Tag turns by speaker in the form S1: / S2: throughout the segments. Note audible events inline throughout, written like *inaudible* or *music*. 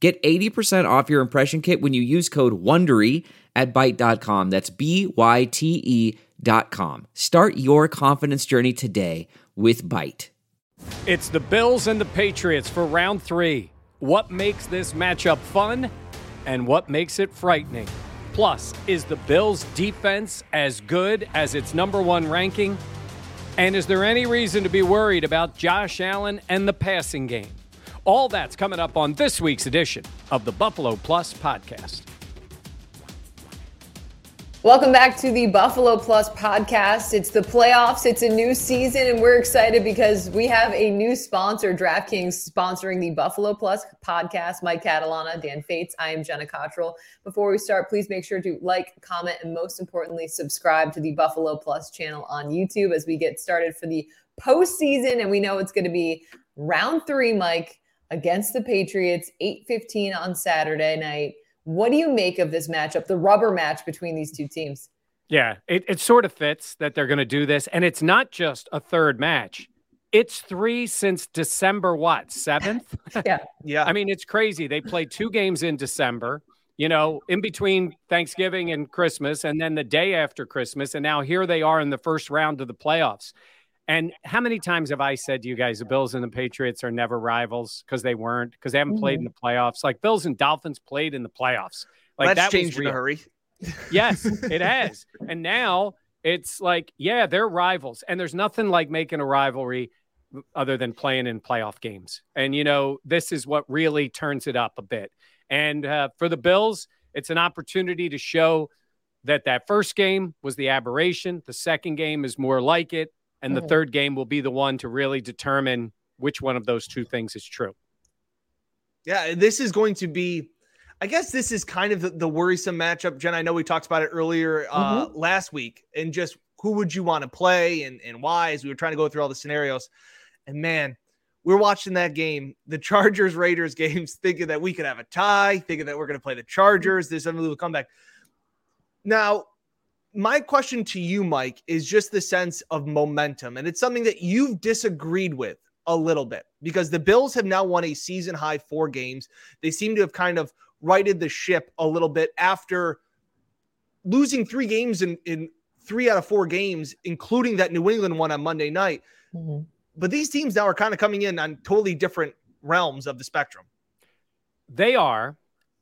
S1: Get 80% off your impression kit when you use code WONDERY at Byte.com. That's B-Y-T-E dot com. Start your confidence journey today with Byte.
S2: It's the Bills and the Patriots for round three. What makes this matchup fun and what makes it frightening? Plus, is the Bills' defense as good as its number one ranking? And is there any reason to be worried about Josh Allen and the passing game? All that's coming up on this week's edition of the Buffalo Plus podcast.
S3: Welcome back to the Buffalo Plus podcast. It's the playoffs, it's a new season, and we're excited because we have a new sponsor, DraftKings, sponsoring the Buffalo Plus podcast. Mike Catalana, Dan Fetes, I am Jenna Cottrell. Before we start, please make sure to like, comment, and most importantly, subscribe to the Buffalo Plus channel on YouTube as we get started for the postseason. And we know it's going to be round three, Mike, against the Patriots, 8:15 on Saturday night. What do you make of this matchup, the rubber match between these two teams?
S2: Yeah, it, it sort of fits that they're going to do this. And it's not just a third match, it's three since December, what, 7th? *laughs*
S3: yeah.
S2: Yeah. I mean, it's crazy. They played two games in December, you know, in between Thanksgiving and Christmas, and then the day after Christmas. And now here they are in the first round of the playoffs. And how many times have I said to you guys, the Bills and the Patriots are never rivals because they weren't, because they haven't mm-hmm. played in the playoffs? Like Bills and Dolphins played in the playoffs. Like
S4: well, that's that changed in a hurry.
S2: yes, *laughs* it has. And now it's like, yeah, they're rivals. And there's nothing like making a rivalry other than playing in playoff games. And, you know, this is what really turns it up a bit. And uh, for the Bills, it's an opportunity to show that that first game was the aberration. The second game is more like it and the mm-hmm. third game will be the one to really determine which one of those two things is true.
S4: Yeah, this is going to be. I guess this is kind of the, the worrisome matchup, Jen. I know we talked about it earlier uh, mm-hmm. last week, and just who would you want to play and, and why, as we were trying to go through all the scenarios. And man, we're watching that game, the *laughs* Chargers Raiders games, thinking that we could have a tie, thinking that we're going to play the Chargers. There's some little comeback. Now, my question to you, Mike, is just the sense of momentum. And it's something that you've disagreed with a little bit because the Bills have now won a season high four games. They seem to have kind of righted the ship a little bit after losing three games in, in three out of four games, including that New England one on Monday night. Mm-hmm. But these teams now are kind of coming in on totally different realms of the spectrum.
S2: They are.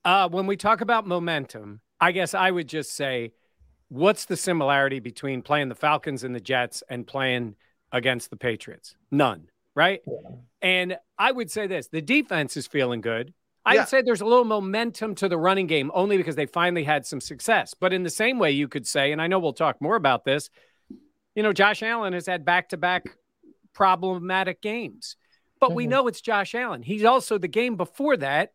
S2: Uh, when we talk about momentum, I guess I would just say what's the similarity between playing the Falcons and the Jets and playing against the Patriots? None, right? Yeah. And I would say this the defense is feeling good. I yeah. say there's a little momentum to the running game only because they finally had some success. But in the same way, you could say, and I know we'll talk more about this, you know, Josh Allen has had back to back problematic games. But mm-hmm. we know it's Josh Allen. He's also the game before that,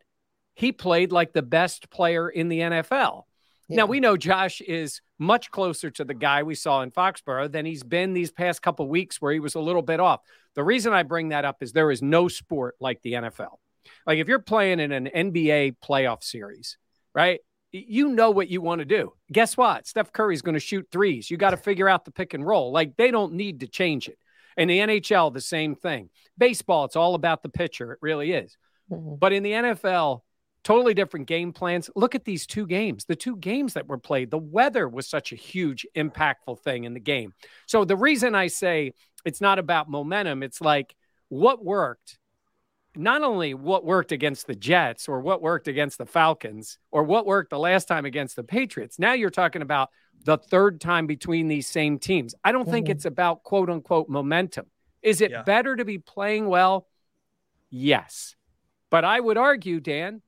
S2: he played like the best player in the NFL. Yeah. Now we know Josh is much closer to the guy we saw in Foxborough than he's been these past couple weeks where he was a little bit off. The reason I bring that up is there is no sport like the NFL. Like if you're playing in an NBA playoff series, right? You know what you want to do. Guess what? Steph Curry's going to shoot threes. You got to figure out the pick and roll. Like they don't need to change it. In the NHL, the same thing. Baseball, it's all about the pitcher. It really is. Mm-hmm. But in the NFL, totally different game plans. Look at these two games, the two games that were played. The weather was such a huge, impactful thing in the game. So the reason I say it's not about momentum, it's like what worked. Not only what worked against the Jets or what worked against the Falcons or what worked the last time against the Patriots. Now you're talking about the third time between these same teams. I don't mm-hmm. think it's about quote unquote momentum. Is it yeah. better to be playing well? Yes. But I would argue, Dan,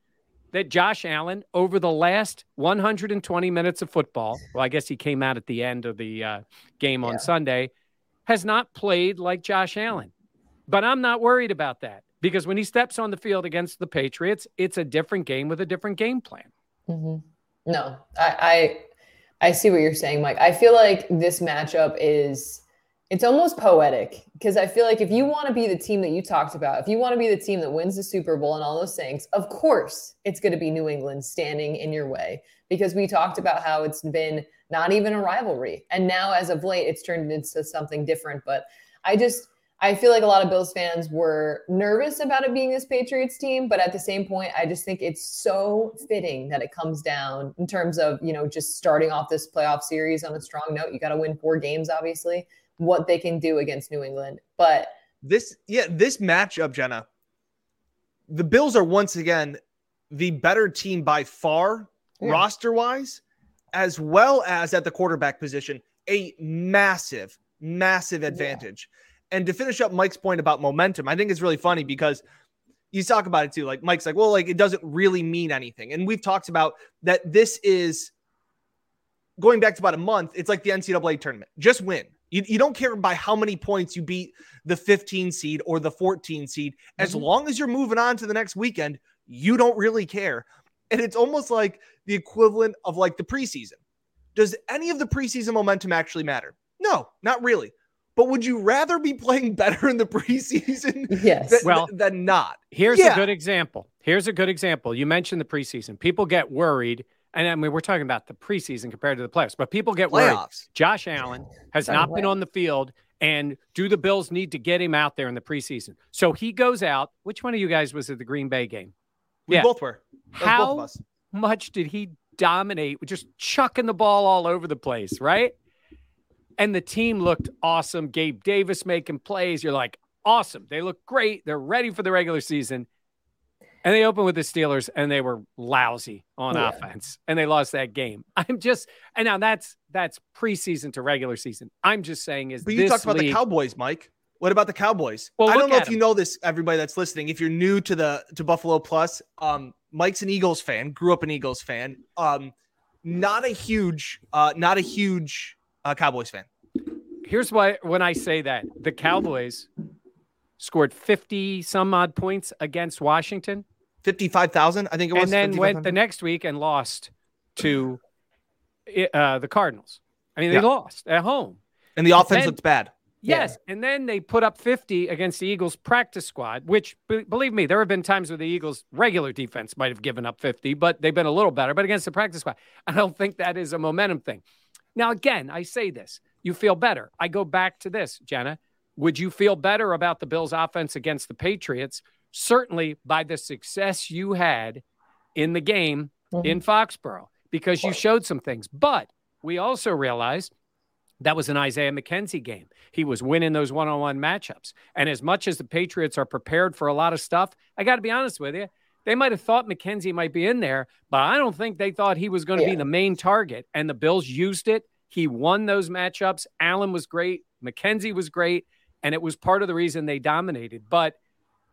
S2: that Josh Allen, over the last 120 minutes of football, well, I guess he came out at the end of the uh, game on Sunday, has not played like Josh Allen. But I'm not worried about that because when he steps on the field against the Patriots, it's a different game with a different game plan.
S3: Mm-hmm. No, I, I I see what you're saying, Mike. I feel like this matchup is it's almost poetic because I feel like if you want to be the team that you talked about, if you want to be the team that wins the Super Bowl and all those things, of course it's going to be New England standing in your way because we talked about how it's been not even a rivalry. And now, as of late, it's turned into something different. But I just, I feel like a lot of Bills fans were nervous about it being this Patriots team, but at the same point, I just think it's so fitting that it comes down in terms of, you know, just starting off this playoff series on a strong note. You got to win four games, obviously what they can do against New England. But
S4: this, yeah, this matchup, Jenna, the Bills are once again the better team by far, yeah. roster wise, as well as at the quarterback position, a massive, massive advantage. Yeah. And to finish up Mike's point about momentum, I think it's really funny because you talk about it too. Like Mike's like, well, like it doesn't really mean anything. And we've talked about that this is going back to about a month, it's like the NCAA tournament. Just win. You, you don't care by how many points you beat the 15 seed or the 14 seed. As mm-hmm. long as you're moving on to the next weekend, you don't really care. And it's almost like the equivalent of like the preseason. Does any of the preseason momentum actually matter? No, not really. But would you rather be playing better in the *laughs* preseason
S3: yes.
S4: than,
S2: well,
S4: than not?
S2: Here's yeah. a good example. Here's a good example. You mentioned the preseason. People get worried and I mean, we're talking about the preseason compared to the playoffs, but people get worried. Playoffs. Josh Allen has not been on the field, and do the Bills need to get him out there in the preseason? So he goes out. Which one of you guys was at the Green Bay game?
S4: We yeah. both were.
S2: How
S4: both
S2: much did he dominate? Just chucking the ball all over the place, right? And the team looked awesome. Gabe Davis making plays. You're like, awesome. They look great. They're ready for the regular season. And they opened with the Steelers and they were lousy on yeah. offense and they lost that game. *laughs* I'm just and now that's that's preseason to regular season. I'm just saying is
S4: But you talked about the Cowboys, Mike. What about the Cowboys? Well, I don't know if you know this, everybody that's listening. If you're new to the to Buffalo Plus, um, Mike's an Eagles fan, grew up an Eagles fan. Um, not a huge, uh, not a huge uh, Cowboys fan.
S2: Here's why when I say that the Cowboys scored 50 some odd points against Washington
S4: 55,000, I think it was.
S2: And then went the next week and lost to uh, the Cardinals. I mean, they yeah. lost at home.
S4: And the offense then, looked bad.
S2: Yes. Yeah. And then they put up 50 against the Eagles practice squad, which, b- believe me, there have been times where the Eagles' regular defense might have given up 50, but they've been a little better. But against the practice squad, *laughs* I don't think that is a momentum thing. Now, again, I say this you feel better. I go back to this, Jenna. Would you feel better about the Bills' offense against the Patriots certainly by the success you had in the game mm-hmm. in Foxborough because you showed some things. But we also realized that was an Isaiah McKenzie game. He was winning those one on one matchups. And as much as the Patriots are prepared for a lot of stuff, I got to be honest with you, they might have thought McKenzie might be in there, but I don't think they thought he was going to yeah. be the main target. And the Bills used it. He won those matchups. Allen was great. McKenzie was great. And it was part of the reason they dominated. But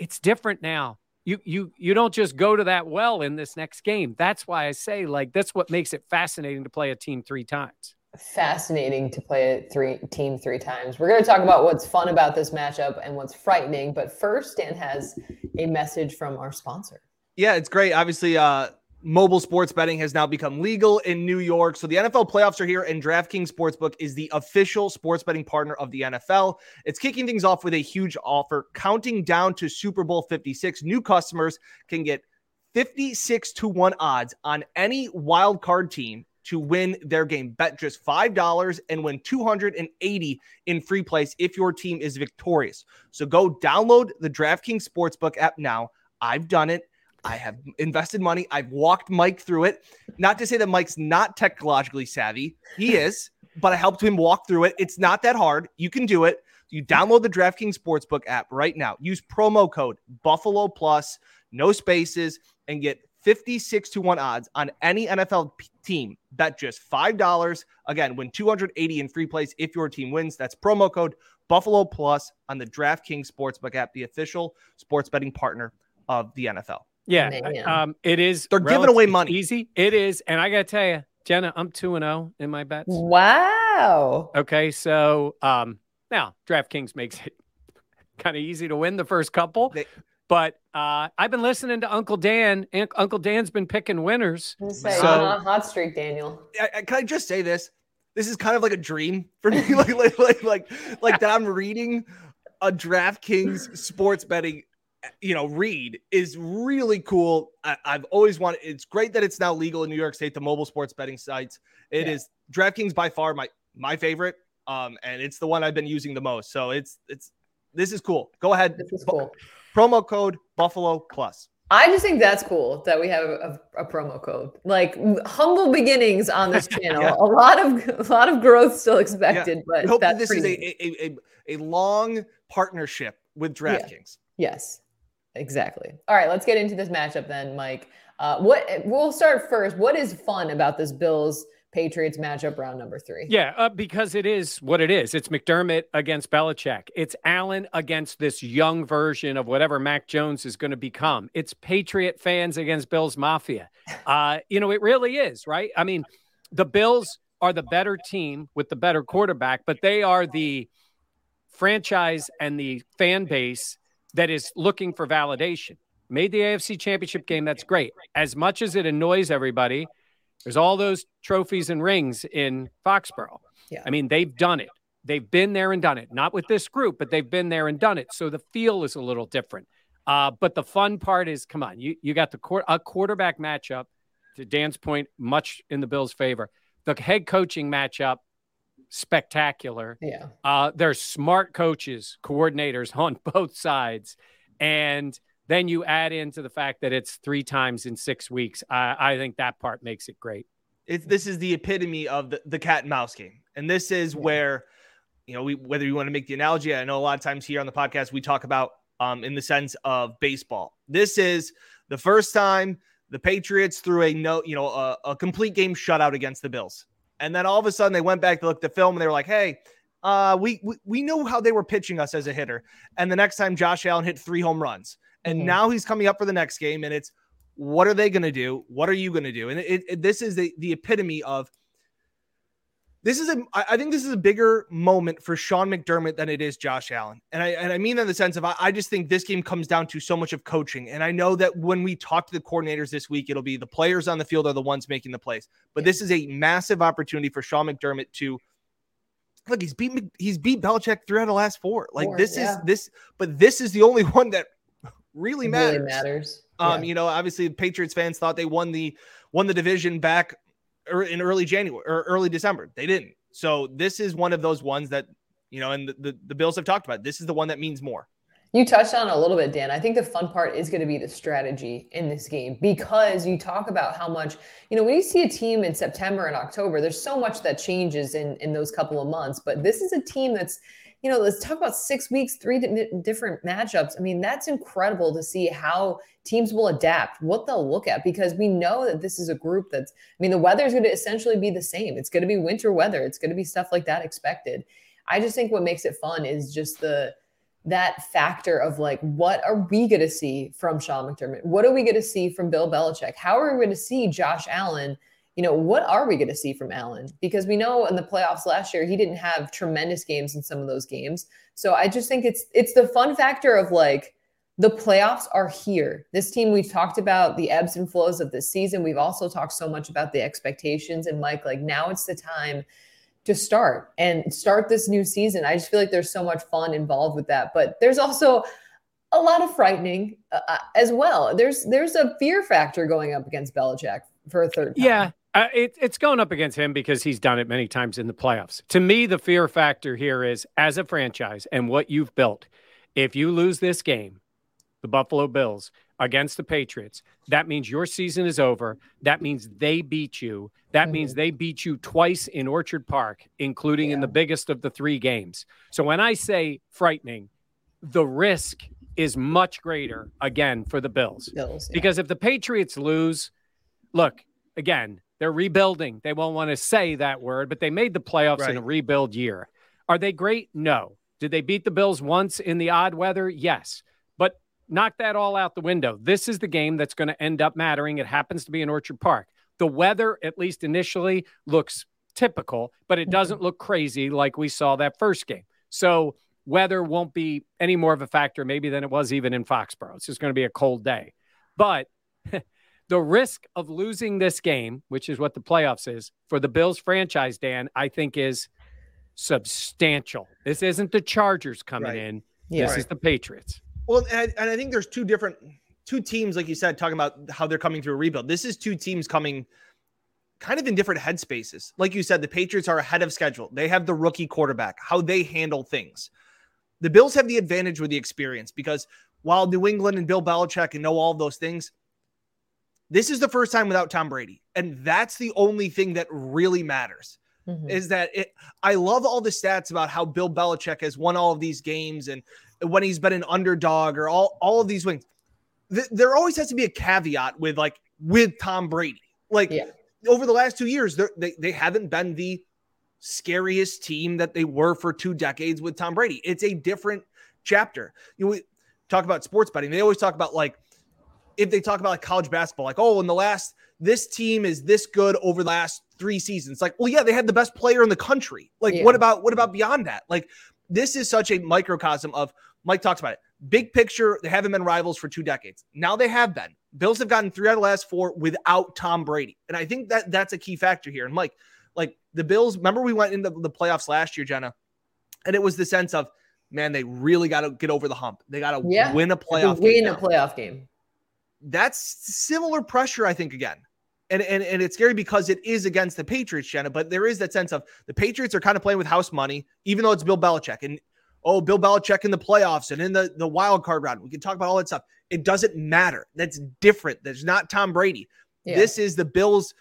S2: it's different now. You you you don't just go to that well in this next game. That's why I say like that's what makes it fascinating to play a team three times.
S3: Fascinating to play a three team three times. We're going to talk about what's fun about this matchup and what's frightening. But first, Dan has a message from our sponsor.
S4: Yeah, it's great. Obviously, uh, mobile sports betting has now become legal in New York. So the NFL playoffs are here, and DraftKings Sportsbook is the official sports betting partner of the NFL. It's kicking things off with a huge offer, counting down to Super Bowl 56. New customers can get 56 to 1 odds on any wild card team to win their game. Bet just $5 and win 280 in free plays if your team is victorious. So go download the DraftKings Sportsbook app now. I've done it. I have invested money. I've walked Mike through it. Not to say that Mike's not technologically savvy. He *laughs* is, but I helped him walk through it. It's not that hard. You can do it. You download the DraftKings Sportsbook app right now. Use promo code Buffalo Plus, no spaces, and get 56 to 1 odds on any NFL team. Bet just $5. Again, win 280 in free plays if your team wins. That's promo code Buffalo Plus on the DraftKings Sportsbook app, the official sports betting partner of the NFL.
S2: Yeah, um, it is.
S4: They're giving away money.
S2: Easy, it is, and I gotta tell you, Jenna, I'm two and zero oh in my bets.
S3: Wow.
S2: Okay, so um, now DraftKings makes it *laughs* kind of easy to win the first couple, they, But uh, I've been listening to Uncle Dan. and Uncle Dan's been picking winners.
S3: Say, so, on hot streak, Daniel.
S4: I, I, can I just say this? This is kind of like a dream for me, *laughs* like, like, like, like, like that. I'm reading a DraftKings sports betting, you know, read is really cool. I, have always wanted. It's great that it's now legal in New York State. The mobile sports betting sites. It yeah. is DraftKings by far my my favorite, um, and it's the one I've been using the most. So it's it's this is cool. Go ahead.
S3: This is cool.
S4: Promo code Buffalo Plus.
S3: I just think that's cool that we have a, a, promo code. Like humble beginnings on this *laughs* channel. yeah. A lot of a lot of growth still expected, yeah. but
S4: hope this is a, a, a, a long partnership with DraftKings.
S3: Yes, exactly. All right, let's get into this matchup then, Mike. Uh, what we'll start first. What is fun about this Bills Patriots matchup round number three.
S2: Yeah, uh, because it is what it is. It's McDermott against Belichick. It's Allen against this young version of whatever Mac Jones is going to become. It's Patriot fans against Bills Mafia. *laughs* Uh, you know, it really is, right? I mean, the Bills are the better team with the better quarterback, but they are the franchise and the fan base that is looking for validation. Made the AFC championship game. That's great. As much as it annoys everybody, there's all those trophies and rings in Foxborough. Yeah. I mean, they've done it. They've been there and done it. Not with this group, but they've been there and done it. So the feel is a little different. Uh, but the fun part is, come on, you you got the court, a quarterback matchup. To Dan's point, much in the Bills' favor. The head coaching matchup, spectacular.
S3: Yeah.
S2: Uh, there's smart coaches, coordinators *laughs* on both sides, and then you add into the fact that it's three times in six weeks. I, I think that part makes it great.
S4: It's this is the epitome of the, the cat and mouse game. And this is where, you know, we whether you want to make the analogy, I know a lot of times here on the podcast we talk about um, in the sense of baseball. This is the first time the Patriots threw a no, you know, a, a complete game shutout against the Bills. And then all of a sudden they went back to look at the film and they were like, hey, uh, we, we we know how they were pitching us as a hitter. And the next time Josh Allen hit three home runs. And mm-hmm. now he's coming up for the next game, and it's what are they going to do? What are you going to do? And it, it, this is the, the epitome of this is a I think this is a bigger moment for Sean McDermott than it is Josh Allen. And I and I mean in the sense of I, I, just think this game comes down to so much of coaching. And I know that when we talk to the coordinators this week, it'll be the players on the field are the ones making the plays. But this is a massive opportunity for Sean McDermott to look, he's beat he's beat Belichick three out of the last four. Like four, this yeah. is this, but this is the only one that *laughs* really matters. Really
S3: matters.
S4: Um, yeah. you know, obviously Patriots fans thought they won the won the division back in early January or early December. They didn't. So this is one of those ones that, you know, and the, the, the Bills have talked about. This is the one that means more.
S3: You touched on a little bit, Dan. I think the fun part is going to be the strategy in this game because you talk about how much, you know, when you see a team in September and October, there's so much that changes in in those couple of months. But this is a team that's you know, let's talk about six weeks, three different matchups. I mean, that's incredible to see how teams will adapt, what they'll look at, because we know that this is a group that's, I mean, the weather is going to essentially be the same. It's going to be winter weather. It's going to be stuff like that expected. I just think what makes it fun is just the, that factor of like, what are we going to see from Sean McDermott? What are we going to see from Bill Belichick? How are we going to see Josh Allen? You know, what are we going to see from Allen? Because we know in the playoffs last year he didn't have tremendous games in some of those games. So I just think it's it's the fun factor of like the playoffs are here. This team we've talked about the ebbs and flows of this season. We've also talked so much about the expectations and Mike like now it's the time to start and start this new season. I just feel like there's so much fun involved with that. But there's also a lot of frightening uh, uh as well. There's there's a fear factor going up against Belichick for a third time.
S2: Yeah, uh, it, it's going up against him because he's done it many times in the playoffs. To me, the fear factor here is as a franchise and what you've built. If you lose this game, the Buffalo Bills against the Patriots, that means your season is over. That means they beat you. That mm-hmm. means they beat you twice in Orchard Park, including yeah. in the biggest of the three games. So when I say frightening, the risk is much greater again for the Bills. Bills yeah. Because if the Patriots lose, look, again, they're rebuilding. They won't want to say that word, but they made the playoffs right. in a rebuild year. Are they great? No. Did they beat the Bills once in the odd weather? Yes. But knock that all out the window. This is the game that's going to end up mattering. It happens to be in Orchard Park. The weather, at least initially, looks typical, but it doesn't mm-hmm. look crazy like we saw that first game. So weather won't be any more of a factor, maybe than it was even in Foxborough. It's just going to be a cold day. But *laughs* the risk of losing this game, which is what the playoffs is for the Bills franchise, Dan, I think is substantial. This isn't the Chargers coming right. in. Yeah. This right. is the Patriots.
S4: Well, and, and I think there's two different two teams, like you said, talking about how they're coming through a rebuild. This is two teams coming kind of in different headspaces. Like you said, the Patriots are ahead of schedule. They have the rookie quarterback, how they handle things. The Bills have the advantage with the experience because while New England and Bill Belichick and know all those things, this is the first time without Tom Brady. And that's the only thing that really matters. Mm-hmm. Is that it? I love all the stats about how Bill Belichick has won all of these games and when he's been an underdog or all, all of these wins. Th- there always has to be a caveat with like with Tom Brady. Like yeah. over the last two years, they, they haven't been the scariest team that they were for two decades with Tom Brady. It's a different chapter. You know, we talk about sports betting. They always talk about like if they talk about like college basketball, like, oh, in the last, this team is this good over the last three seasons. Like, well, yeah, they had the best player in the country. Like, yeah. what about, what about beyond that? Like, this is such a microcosm of Mike talks about it. Big picture, they haven't been rivals for two decades. Now they have been. Bills have gotten three out of the last four without Tom Brady. And I think that that's a key factor here. And Mike, like the Bills, remember we went into the playoffs last year, Jenna, and it was the sense of, man, they really got to get over the hump. They got to yeah. win a playoff
S3: win a playoff game
S4: that's similar pressure, I think, again. And, and, and it's scary because it is against the Patriots, Jenna, but there is that sense of the Patriots are kind of playing with house money, even though it's Bill Belichick. And oh, Bill Belichick in the playoffs and in the, the wild card round. We can talk about all that stuff. It doesn't matter. That's different. That's not Tom Brady. Yeah. This is the Bills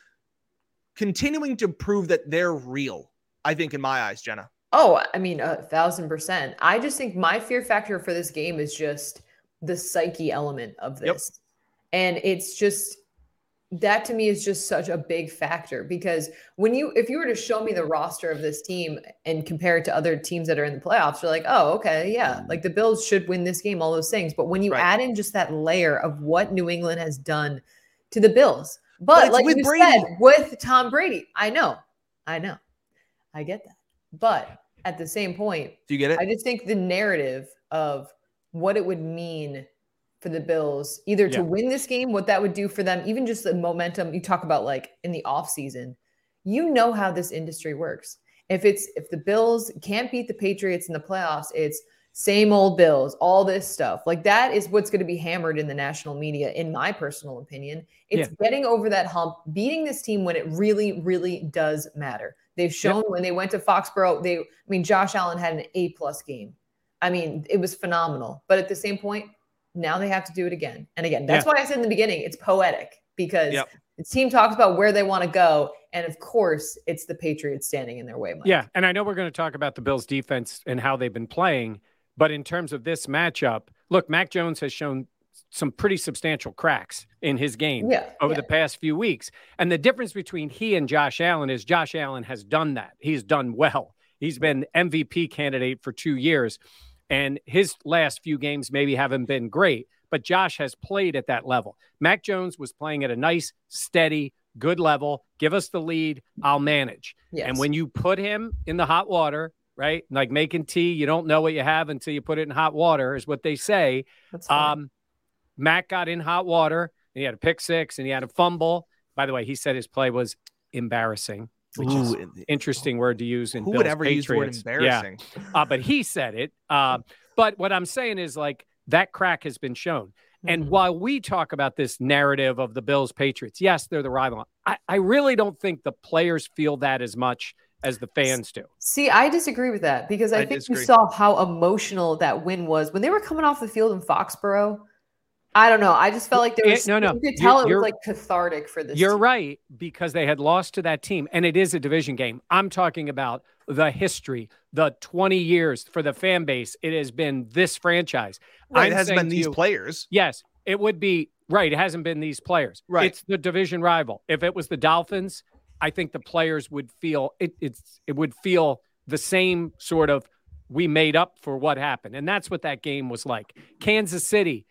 S4: continuing to prove that they're real, I think, in my eyes, Jenna.
S3: Oh, I mean, a thousand percent. I just think my fear factor for this game is just the psyche element of this. And it's just that to me is just such a big factor because when you if you were to show me the roster of this team and compare it to other teams that are in the playoffs you're like oh okay yeah mm-hmm. like the bills should win this game all those things but when you right. add in just that layer of what new england has done to the bills but, but like you Brady. said with tom brady i know i know i get that but at the same point
S4: do you get it
S3: i just think the narrative of what it would mean for the Bills, either to yeah. win this game, what that would do for them, even just the momentum you talk about, like in the off season. You know how this industry works. If it's if the Bills can't beat the Patriots in the playoffs, it's same old Bills, all this stuff. Like that is what's going to be hammered in the national media, in my personal opinion. It's yeah. getting over that hump, beating this team when it really, really does matter. They've shown yep. when they went to Foxborough, they I mean, Josh Allen had an A plus game. I mean, it was phenomenal. But at the same point, now they have to do it again and again. That's yeah. why I said in the beginning it's poetic because yep. the team talks about where they want to go. And of course, it's the Patriots standing in their way. Mike.
S2: Yeah. And I know we're going to talk about the Bills defense and how they've been playing. But in terms of this matchup, look, Mac Jones has shown some pretty substantial cracks in his game yeah, over yeah. the past few weeks. And the difference between he and Josh Allen is Josh Allen has done that. He's done well. He's been MVP candidate for two years. And his last few games maybe haven't been great, but Josh has played at that level. Mac Jones was playing at a nice, steady, good level. Give us the lead, I'll manage. Yes. And when you put him in the hot water, right? Like making tea, you don't know what you have until you put it in hot water, is what they say. Um, Mac got in hot water and he had a pick six and he had a fumble. By the way, he said his play was embarrassing which Ooh, is interesting word to use in who Bill's would ever Patriots. use word embarrassing? Yeah. Uh, but he said it. Uh, *laughs* but what I'm saying is like that crack has been shown. And mm-hmm. while we talk about this narrative of the Bills Patriots, yes, they're the rival. I, I really don't think the players feel that as much as the fans do.
S3: See, I disagree with that because I, I think disagree. you saw how emotional that win was when they were coming off the field in Foxborough. I don't know. I just felt like there was no, no. You could tell you're, it was like cathartic for this.
S2: You're team. right because they had lost to that team, and it is a division game. I'm talking about the history, the 20 years for the fan base. It has been this franchise.
S4: Right, it hasn't been these you, players.
S2: Yes, it would be right. It hasn't been these players. Right, it's the division rival. If it was the Dolphins, I think the players would feel it. It's it would feel the same sort of we made up for what happened, and that's what that game was like. Kansas City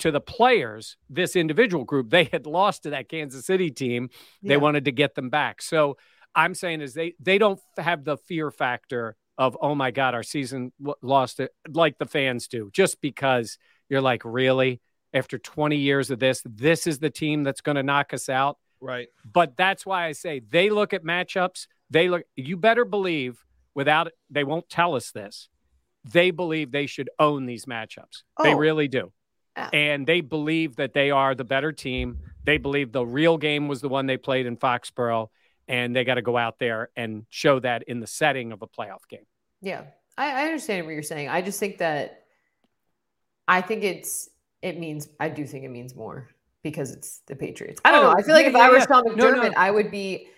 S2: to the players, this individual group, they had lost to that Kansas City team. They wanted to get them back. So I'm saying is they they don't have the fear factor of oh my god, our season lost it like the fans do, just because you're like really after 20 years of this, this is the team that's going to knock us out.
S4: Right.
S2: But that's why I say they look at matchups. They look. You better believe without they won't tell us this. They believe they should own these matchups. Oh. They really do. Yeah. And they believe that they are the better team. They believe the real game was the one they played in Foxborough, and they got to go out there and show that in the setting of a playoff game.
S3: Yeah, I, I understand what you're saying. I just think that I think it's it means I do think it means more because it's the Patriots. I don't oh, know. I feel like yeah, if yeah, I was Sean McDermott, no, no. I would be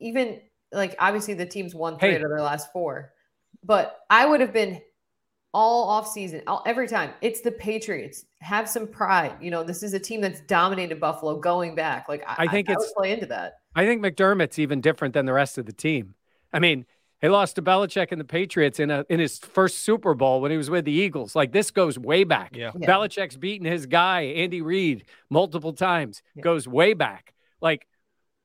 S3: even like obviously the team's won three hey. out of their last four, but I would have been all off season, all, every time. It's the Patriots. Have some pride. You know, this is a team that's dominated Buffalo going back. Like I,
S2: I think
S3: I,
S2: it's
S3: I play into that.
S2: I think McDermott's even different than the rest of the team. I mean, he lost to Belichick and the Patriots in a in his first Super Bowl when he was with the Eagles. Like this goes way back.
S4: Yeah.
S2: yeah. Belichick's beaten his guy, Andy Reid, multiple times. Yeah. Goes way back. Like,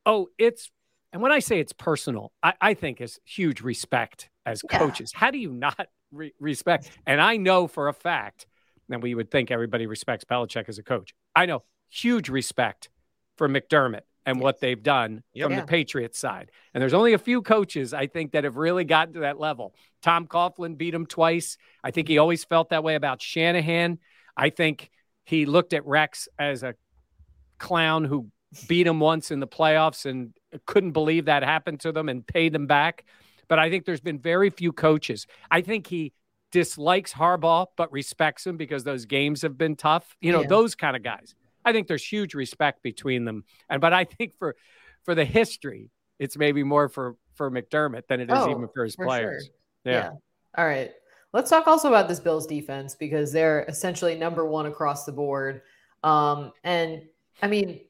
S2: oh, it's and when I say it's personal, I, I think it's huge respect as yeah. coaches. How do you not re- respect? And I know for a fact, and we would think everybody respects Belichick as a coach. I know huge respect for McDermott and yes. what they've done yep. from yeah. the Patriots side. And there's only a few coaches I think that have really gotten to that level. Tom Coughlin beat him twice. I think he always felt that way about Shanahan. I think he looked at Rex as a clown who beat him once in the playoffs and couldn't believe that happened to them and paid them back. But I think there's been very few coaches. I think he dislikes Harbaugh but respects him because those games have been tough. You know, yeah. those kind of guys. I think there's huge respect between them. And but I think for for the history, it's maybe more for for McDermott than it is oh, even for his for players.
S3: Sure. Yeah. yeah. All right. Let's talk also about this Bills defense because they're essentially number one across the board. Um, and I mean,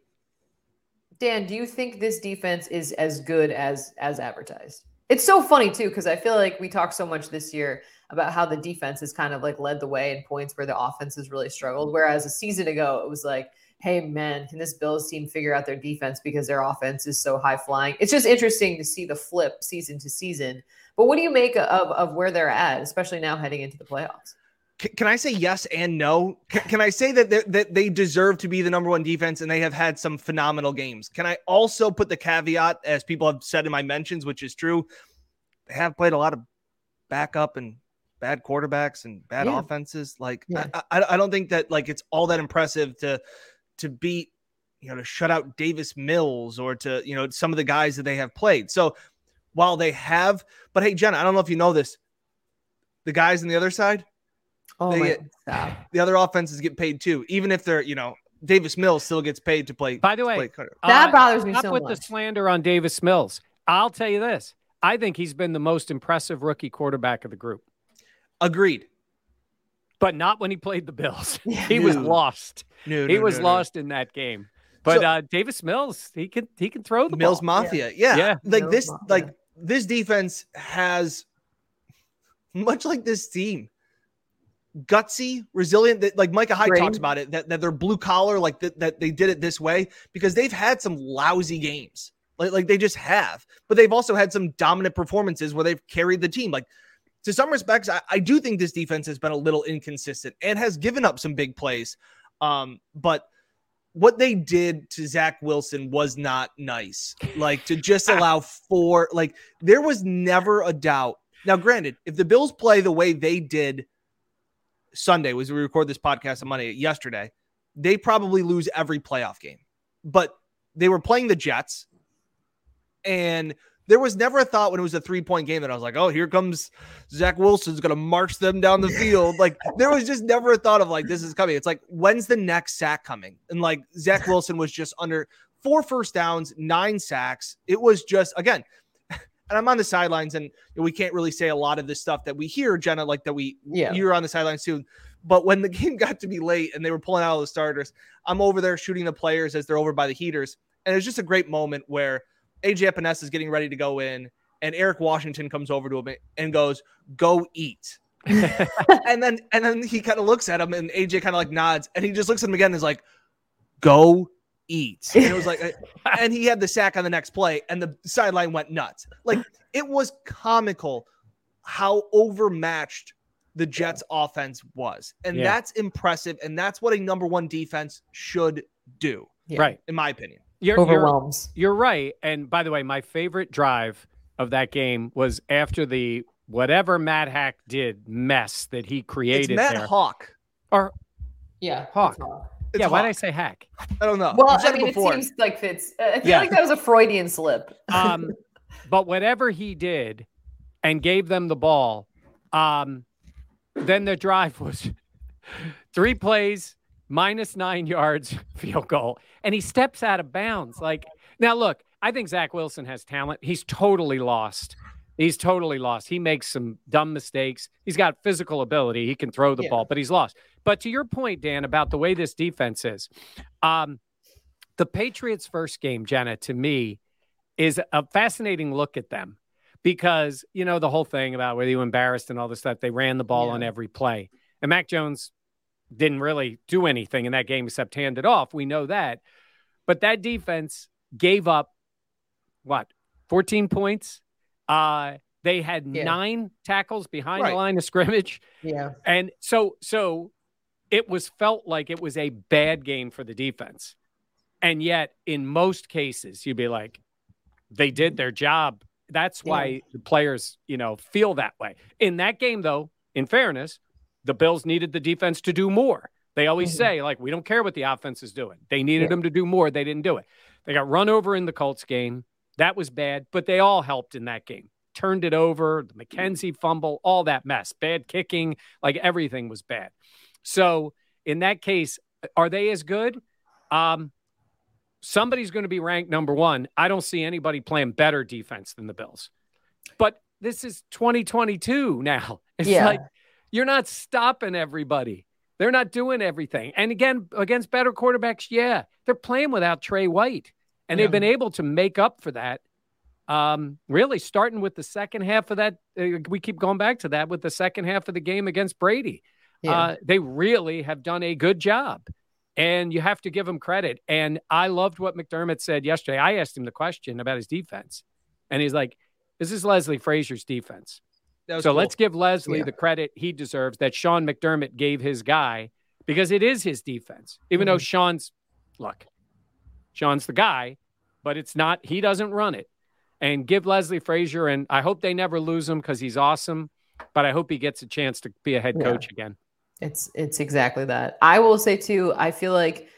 S3: Dan, do you think this defense is as good as as advertised? It's so funny too because I feel like we talked so much this year about how the defense has kind of like led the way in points where the offense has really struggled. Whereas a season ago, it was like hey man, can this Bills team figure out their defense because their offense is so high flying? It's just interesting to see the flip season to season. But what do you make of of where they're at, especially now heading into the playoffs?
S4: Can I say yes and no? Can I say that that they deserve to be the number one defense and they have had some phenomenal games? Can I also put the caveat, as people have said in my mentions, which is true, they have played a lot of backup and bad quarterbacks and bad yeah. offenses. Like yeah. I, I don't think that like it's all that impressive to to beat, you know, to shut out Davis Mills or to, you know, some of the guys that they have played. So while they have, but hey, Jenna, I don't know if you know this, the guys on the other side,
S3: oh
S4: they
S3: get,
S4: the other offenses get paid too, even if they're, you know, Davis Mills still gets paid to play.
S2: By the way,
S3: that uh, bothers me
S2: so
S3: with
S2: much. the slander on Davis Mills. I'll tell you this: I think he's been the most impressive rookie quarterback of the group.
S4: Agreed
S2: but not when he played the Bills. *laughs* he was lost. No, no, he was no, lost in that game. But so, uh, Davis Mills, he can he can throw the
S4: Mills
S2: ball.
S4: Mafia. Yeah. yeah. yeah. Like Mills this, Mafia. like this defense has *laughs* much like this team. Gutsy, resilient. That like Micah Hyde Great. talks about it that, that they're blue collar, like that, that they did it this way because they've had some lousy games, like like they just have. But they've also had some dominant performances where they've carried the team. Like to some respects, I, I, do think this defense has been a little inconsistent and has given up some big plays. Um, but what they did to Zach Wilson was not nice. Like to just *laughs* allow four, like there was never a doubt. Now, granted, if the Bills play the way they did Sunday, was we record this podcast on Monday yesterday, they probably lose every playoff game. But they were playing the Jets, and there was never a thought when it was a three point game that I was like, oh, here comes Zach Wilson's going to march them down the *laughs* field. like, there was just never a thought of like, this is coming. It's like, when's the next sack coming? And like, Zach Wilson was just under four first downs, nine sacks. It was just, again, and I'm on the sidelines and we can't really say a lot of this stuff that we hear, Jenna, like that we yeah. hear on the sidelines too. But when the *laughs* game got to be late and they were pulling out all the starters, I'm over there shooting the players as they're over by the heaters. And it was just a great moment where – AJ Epenesa is getting ready to go in, and Eric Washington comes over to him and goes, "Go eat." *laughs* and then and then he kind of looks at him, and AJ kind of like nods, and he just looks at him again and is like, "Go eat." And it was like, *laughs* and he had the sack on the next play, and the sideline went nuts. Like it was comical how overmatched the Jets offense was. And
S2: Yeah.
S4: that's impressive. And that's what a number one defense should do,
S3: Yeah.
S2: Right.
S4: in my opinion.
S2: You're, you're, you're right. And by the way, my favorite drive of that game was after the whatever Matt Hack did mess that he
S4: It's
S2: created
S4: Matt
S2: there.
S4: Haack.
S2: Or
S3: Yeah.
S2: Haack.
S3: It's
S2: yeah, why did I say Hack?
S4: I don't know.
S3: Well, I mean,
S4: it
S3: it seems like Fitz. I feel
S2: Yeah.
S3: like that was a Freudian slip. *laughs*
S2: Um, but whatever he did and gave them the ball, um, then the drive *laughs* was three plays, minus nine yards, *laughs* field goal. And he steps out of bounds. Like, now look, I think Zach Wilson has talent. He's totally lost. He's totally lost. He makes some dumb mistakes. He's got physical ability. He can throw the
S3: Yeah.
S2: ball, but he's lost. But to your point, Dan, about the way this defense is, um, the Patriots' first game, Jenna, to me, is a fascinating look at them because you know the whole thing about whether you embarrassed and all this stuff. They ran the ball
S3: Yeah.
S2: on every play, and Mac Jones didn't really do anything in that game except hand it off. We know that, but that defense gave up what 14 points. Uh, they had
S3: Yeah.
S2: nine tackles behind
S4: Right.
S2: the line of scrimmage.
S3: Yeah.
S2: And so so it was felt like it was a bad game for the defense. And yet in most cases you'd be like they did their job. That's
S3: Yeah.
S2: why the players, you know, feel that way. In that game though, in fairness, the Bills needed the defense to do more. They always
S3: Mhm.
S2: say like we don't care what the offense is doing. They needed
S3: Yeah.
S2: them to do more, they didn't do it. They got run over in the Colts game. That was bad, but they all helped in that game. Turned it over, the McKenzie fumble, all that mess, bad kicking, like everything was bad. So in that case, are they as good? Um, somebody's going to be ranked number one. I don't see anybody playing better defense than the Bills. But this is 2022 now. *laughs* It's
S3: Yeah.
S2: like you're not stopping everybody. They're not doing everything. And again, against better quarterbacks, yeah, they're playing without Tre White. And
S3: Yeah.
S2: they've been able to make up for that. Um, really starting with the second half of that. Uh, we keep going back to that with the second half of the game against Brady.
S3: Yeah.
S2: Uh, they really have done a good job. And you have to give them credit. And I loved what McDermott said yesterday. I asked him the question about his defense. And he's like, this is Leslie Frazier's defense. So
S4: cool.
S2: let's give Leslie
S3: Yeah.
S2: the credit he deserves that Sean McDermott gave his guy because it is his defense. Even though Sean's, look, Sean's the guy, but it's not, he doesn't run it. And give Leslie Frazier, and I hope they never lose him because he's awesome, but I hope he gets a chance to be a head
S3: Yeah.
S2: coach again.
S3: It's it's exactly that. I will say too, I feel like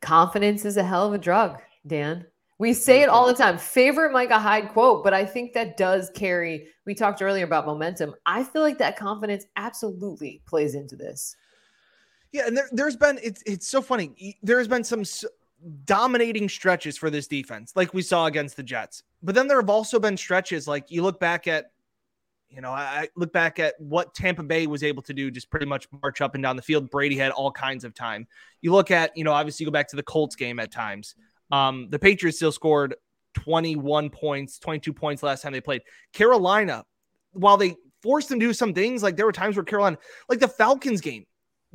S3: confidence is a hell of a drug, Dan. We say it all the time. Favorite Micah Hyde quote, but I think that does carry. We talked earlier about momentum. I feel like that confidence absolutely plays into this.
S4: Yeah, and there, there's been it's it's so funny. There's been some s- dominating stretches for this defense, like we saw against the Jets. But then there have also been stretches like you look back at, you know, I, look back at what Tampa Bay was able to do, just pretty much march up and down the field. Brady had all kinds of time. You look at, you know, obviously you go back to the Colts game at times. Um, the Patriots still scored 21 points, 22 points last time they played. Carolina, while they forced them to do some things, like there were times where Carolina, like the Falcons game,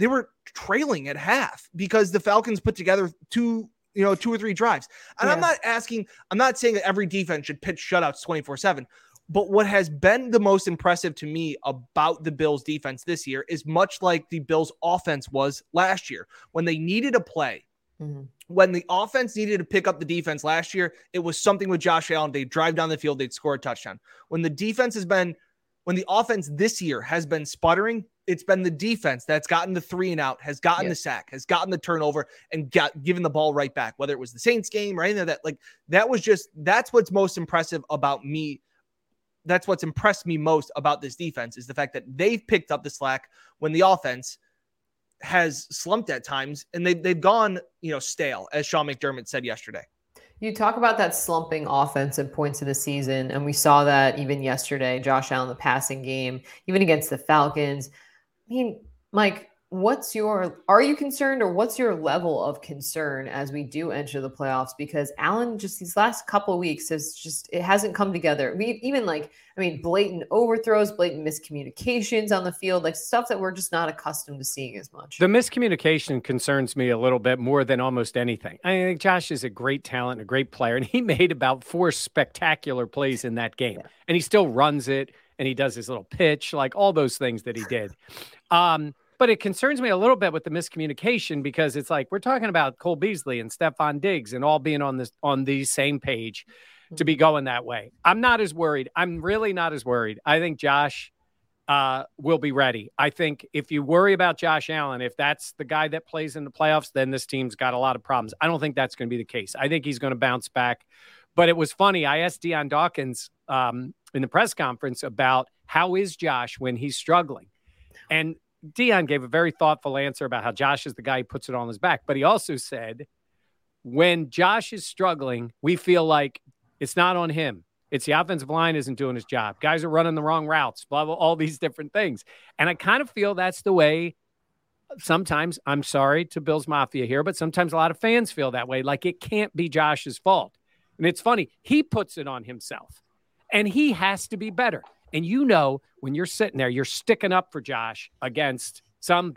S4: they were trailing at half because the Falcons put together two, you know, two or three drives. And I'm not asking, I'm not saying that every defense should pitch shutouts 24 7. But what has been the most impressive to me about the Bills defense this year is much like the Bills offense was last year when they needed a play.
S3: Mhm.
S4: When the offense needed to pick up the defense last year, it was something with Josh Allen. They'd drive down the field, they'd score a touchdown. When the defense has been, when the offense this year has been sputtering, it's been the defense that's gotten the three and out, has gotten
S3: Yeah.
S4: the sack, has gotten the turnover, and got given the ball right back. Whether it was the Saints game or anything like that, like that was just that's what's most impressive about me. That's what's impressed me most about this defense is the fact that they've picked up the slack when the offense has slumped at times and they, they've gone, you know, stale, as Sean McDermott said yesterday.
S3: You talk about that slumping offense at points of the season, and we saw that even yesterday. Josh Allen, the passing game, even against the Falcons. I mean, Mike, what's your are you concerned or what's your level of concern as we do enter the playoffs? Because Allen just these last couple of weeks has just it hasn't come together. We even like, I mean, blatant overthrows, blatant miscommunications on the field, like stuff that we're just not accustomed to seeing as much.
S2: The miscommunication concerns me a little bit more than almost anything. I think Josh is a great talent, a great player, and he *laughs* made about four spectacular plays in that game,
S3: Yeah.
S2: and he still runs it, and he does his little pitch, like all those things that he did. Um, but it concerns me a little bit with the miscommunication because it's like we're talking about Cole Beasley and Stefon Diggs and all being on this on the same page to be going that way. I'm not as worried. I'm really not as worried. I think Josh uh, will be ready. I think if you worry about Josh Allen, if that's the guy that plays in the playoffs, then this team's got a lot of problems. I don't think that's going to be the case. I think he's going to bounce back. But it was funny. I asked Dion Dawkins um, in the press conference about how is Josh when he's struggling, and Dion gave a very thoughtful answer about how Josh is the guy who puts it on his back. But he also said, when Josh is struggling, we feel like it's not on him. It's the offensive line isn't doing his job. Guys are running the wrong routes, blah, blah, all these different things. And I kind of feel that's the way sometimes, I'm sorry to Bills Mafia here, but sometimes a lot of fans feel that way. Like it can't be Josh's fault. And it's funny, he puts it on himself and he has to be better. And you know, when you're sitting there, you're sticking up for Josh against some,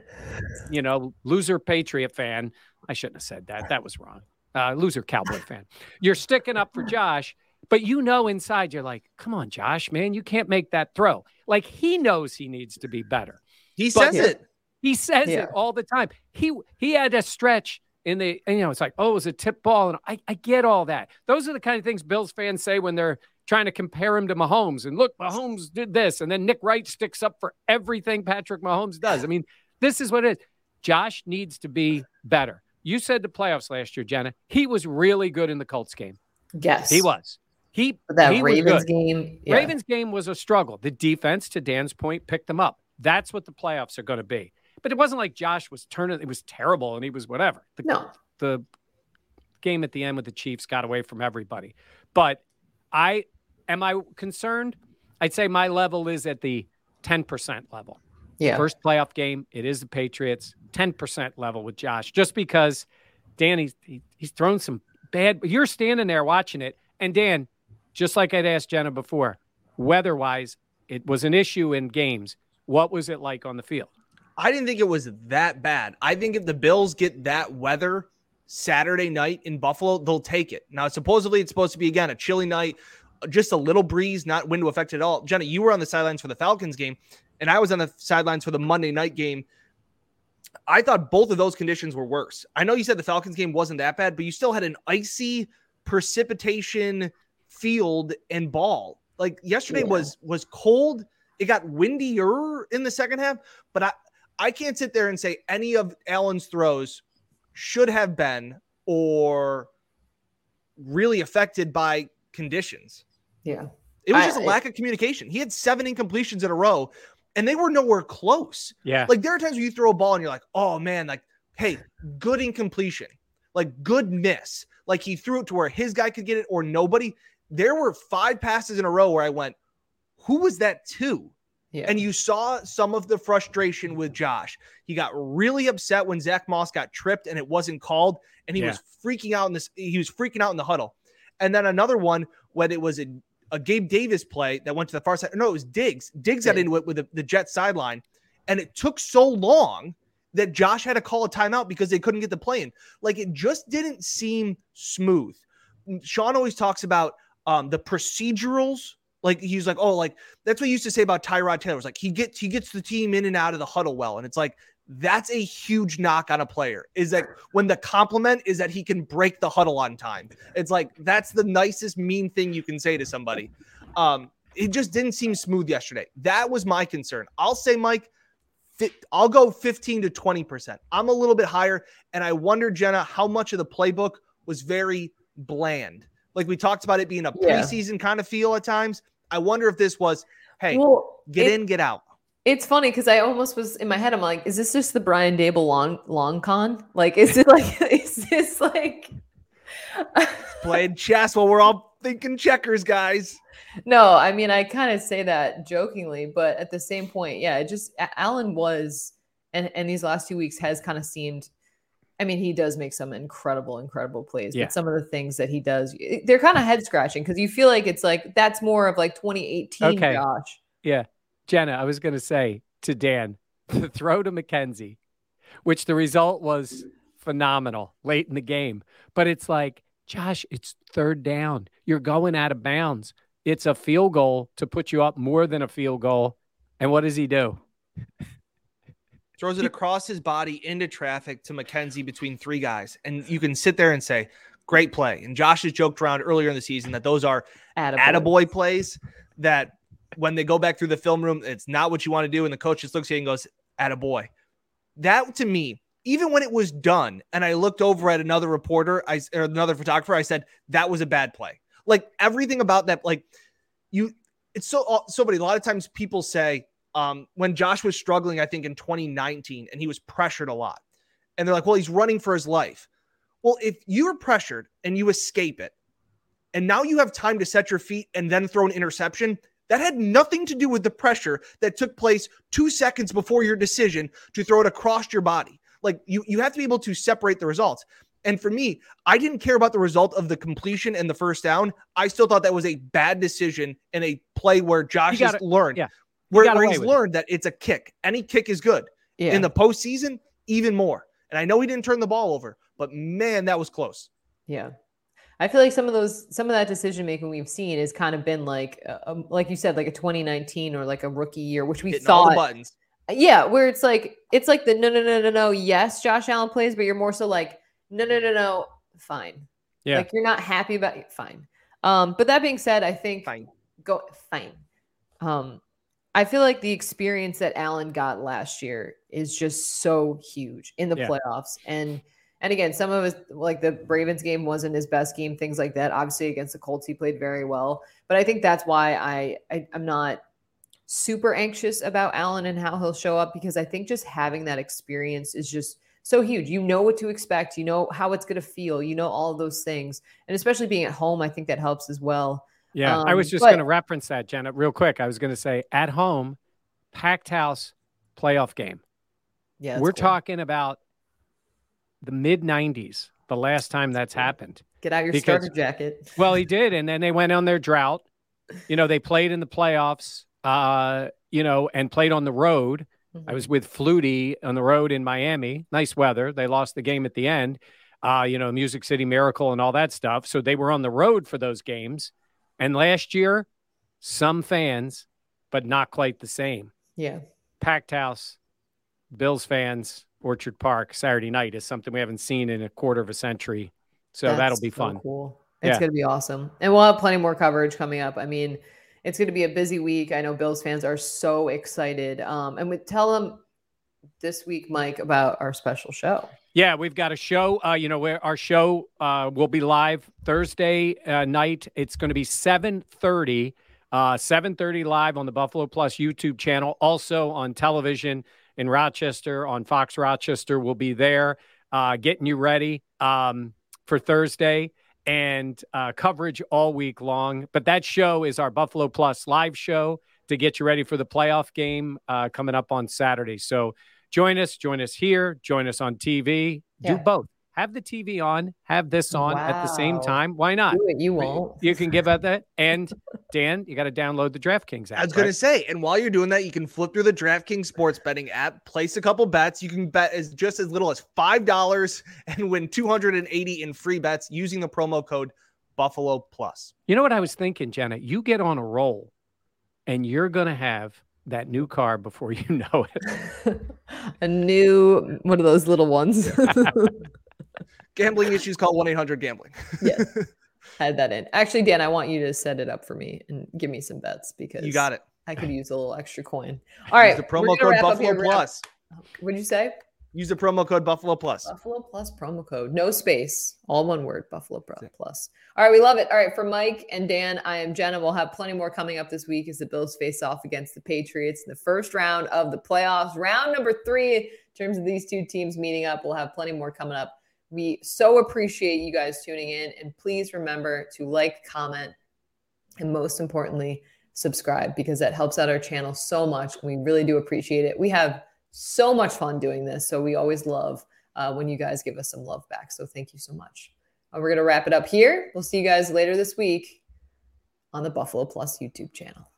S2: you know, loser Patriot fan. I shouldn't have said that. That was wrong. Uh, loser Cowboy fan. You're sticking up for Josh but you know inside you're like, come on, Josh, man, you can't make that throw. Like he knows he needs to be better.
S4: He but says it.
S2: He says yeah. it all the time. He he had a stretch in the you know it's like oh it was a tip ball and I, I get all that. Those are the kind of things Bills fans say when they're trying to compare him to Mahomes and look Mahomes did this and then Nick Wright sticks up for everything Patrick Mahomes does. I mean this is what it is. Josh needs to be better. You said the playoffs last year, Jenna. He was really good in the Colts game.
S3: Yes,
S2: he was. He
S3: that
S2: he
S3: Ravens game.
S2: Yeah. Ravens game was a struggle. The defense, to Dan's point, picked them up. That's what the playoffs are going to be. But it wasn't like Josh was turning. It was terrible, and he was whatever. The,
S3: no.
S2: The game at the end with the Chiefs got away from everybody. But I am I concerned? I'd say my level is at the ten percent level.
S3: Yeah.
S2: First playoff game, it is the Patriots. Ten percent level with Josh, just because Danny's he, he's thrown some bad. You're standing there watching it, and Dan, just like I'd asked Jenna before, weather wise, it was an issue in games. What was it like on the field?
S4: I didn't think it was that bad. I think if the Bills get that weather Saturday night in Buffalo, they'll take it. Now, supposedly it's supposed to be again a chilly night, just a little breeze, not wind to affect at all. Jenna, you were on the sidelines for the Falcons game, and I was on the sidelines for the Monday night game. I thought both of those conditions were worse. I know you said the Falcons game wasn't that bad, but you still had an icy precipitation field and ball. Like yesterday yeah. was was cold. It got windier in the second half, but I I can't sit there and say any of Allen's throws should have been or really affected by conditions.
S3: Yeah.
S4: It was just a lack of communication. He had seven incompletions in a row and they were nowhere close.
S2: Yeah.
S4: Like there are times where you throw a ball and you're like, oh man, like, hey, good incompletion, like good miss. Like he threw it to where his guy could get it or nobody there were five passes in a row where I went, who was that to? Yeah. And you saw some of the frustration with Josh. He got really upset when Zach Moss got tripped and it wasn't called, and he yeah. was freaking out in this. He was freaking out in the huddle. And then another one when it was a, a Gabe Davis play that went to the far side. No, it was Diggs. Diggs got into it with the, the Jet sideline, and it took so long that Josh had to call a timeout because they couldn't get the play in. Like it just didn't seem smooth. Sean always talks about um, the procedurals. Like he's like, oh, like that's what he used to say about Tyrod Taylor. Was like he gets he gets the team in and out of the huddle well, and it's like that's a huge knock on a player. Is that when the compliment is that he can break the huddle on time? It's like that's the nicest mean thing you can say to somebody. Um, it just didn't seem smooth yesterday. That was my concern. I'll say, Mike, I'll go 15 to 20%. I'm a little bit higher. And I wonder, Jenna, how much of the playbook was very bland. Like we talked about it being a yeah. preseason kind of feel at times. I wonder if this was, hey, well, get it, in, get out.
S3: It's funny because I almost was in my head. I'm like, is this just the Brian Daboll long long con? Like, is it *laughs* like, is this like
S4: playing chess while we're all thinking checkers, guys?
S3: No, I mean, I kind of say that jokingly, but at the same point, yeah, it just Allen was, and and these last two weeks has kind of seemed I mean, he does make some incredible, incredible plays. Yeah. But some of the things that he does, they're kind of head scratching because you feel like it's like that's more of like 2018 okay. Josh.
S2: Yeah. Jenna, I was going to say to Dan, *laughs* the throw to McKenzie, which the result was phenomenal late in the game. But it's like, Josh, it's third down. You're going out of bounds. it's a field goal to put you up more than a field goal. And what does he do?
S4: Throws it across his body into traffic to McKenzie between three guys. And you can sit there and say, great play. And Josh has joked around earlier in the season that those are attaboy, attaboy plays that when they go back through the film room, it's not what you want to do. And the coach just looks at you and goes, at a boy. That to me, even when it was done, and I looked over at another reporter, I or another photographer, I said, that was a bad play. Like everything about that, like you, it's so so many. A lot of times people say, um, when Josh was struggling, I think in 2019, and he was pressured a lot, and they're like, well, he's running for his life. Well, if you're pressured and you escape it, and now you have time to set your feet and then throw an interception, that had nothing to do with the pressure that took place two seconds before your decision to throw it across your body. Like you, you have to be able to separate the results. And for me, I didn't care about the result of the completion and the first down. I still thought that was a bad decision in a play where Josh has learned, yeah. where, where he's learned it. that it's a kick. Any kick is good. Yeah. In the postseason, even more. And I know he didn't turn the ball over, but man, that was close.
S3: Yeah. I feel like some of those, some of that decision making we've seen has kind of been like, uh, um, like you said, like a 2019 or like a rookie year, which we Hitting thought. buttons. Yeah, where it's like, it's like the no, no, no, no, no. Yes, Josh Allen plays, but you're more so like, no, no, no, no, fine. Yeah. Like you're not happy about it, fine. Um, but that being said, I think
S4: fine.
S3: Go fine. Um, I feel like the experience that Allen got last year is just so huge in the yeah. playoffs. And and again, some of his like the Ravens game wasn't his best game, things like that. Obviously, against the Colts, he played very well. But I think that's why I, I I'm not super anxious about Allen and how he'll show up because I think just having that experience is just so huge. You know what to expect. You know how it's going to feel. You know all those things, and especially being at home, I think that helps as well.
S2: Yeah, um, I was um, just going to reference that, Jenna, real quick. I was going to say at home, packed house, playoff game. Yeah, we're cool. talking about the mid '90s. The last time that's happened.
S3: Get out your because, starter jacket.
S2: well, he did, and then they went on their drought. You know, they played in the playoffs. Uh, you know, and played on the road Mm-hmm. I was with Flutie on the road in Miami. Nice weather. They lost the game at the end. Uh, you know, Music City Miracle and all that stuff. So they were on the road for those games. And last year, some fans, but not quite the same.
S3: Yeah.
S2: Packed house, Bills fans, Orchard Park, Saturday night is something we haven't seen in a quarter of a century. So That's that'll be so fun.
S3: Cool. It's yeah. going to be awesome. And we'll have plenty more coverage coming up. I mean, it's going to be a busy week. I know Bills fans are so excited. Um, and we tell them this week, Mike, about our special show.
S2: Yeah, we've got a show. Uh, you know, where our show uh, will be live Thursday uh, night. It's going to be seven thirty. Uh, 7.30 live on the buffalo plus youtube channel also on television in rochester on fox rochester will be there uh, getting you ready um, for thursday and uh, coverage all week long. But that show is our Buffalo Plus live show to get you ready for the playoff game uh, coming up on Saturday. So join us, join us here, join us on TV, yeah. do both have the TV on, have this on wow. at the same time. Why not?
S3: You won't.
S2: You can give out that. *laughs* And Dan, you got to download the DraftKings app.
S4: I was going to say, and while you're doing that, you can flip through the DraftKings sports betting app, place a couple bets. You can bet as just as little as five dollars and win 280 in free bets using the promo code Buffalo Plus.
S2: You know what I was thinking, Jenna? You get on a roll, and you're going to have that new car before you *laughs* know
S3: it. *laughs* a new one of those little ones
S4: gambling issues, call 1 800 gambling.
S3: yes. *laughs* Had that in. Actually, Dan, I want you to set it up for me and give me some bets because
S4: you got it.
S3: I could use a little extra coin. All right.
S4: Use the promo code Buffalo Plus.
S3: What'd you say?
S4: Use the promo code Buffalo Plus.
S3: Buffalo Plus promo code. No space. All one word. Buffalo Plus. All right. We love it. All right. For Mike and Dan, I am Jenna. We'll have plenty more coming up this week as the Bills face off against the Patriots in the first round of the playoffs. Round number three in terms of these two teams meeting up. We'll have plenty more coming up we so appreciate you guys tuning in. And please remember to like, comment, and most importantly, subscribe because that helps out our channel so much. We really do appreciate it. We have so much fun doing this. So we always love uh, when you guys give us some love back. So thank you so much. Uh, we're going to wrap it up here. We'll see you guys later this week on the Buffalo Plus YouTube channel.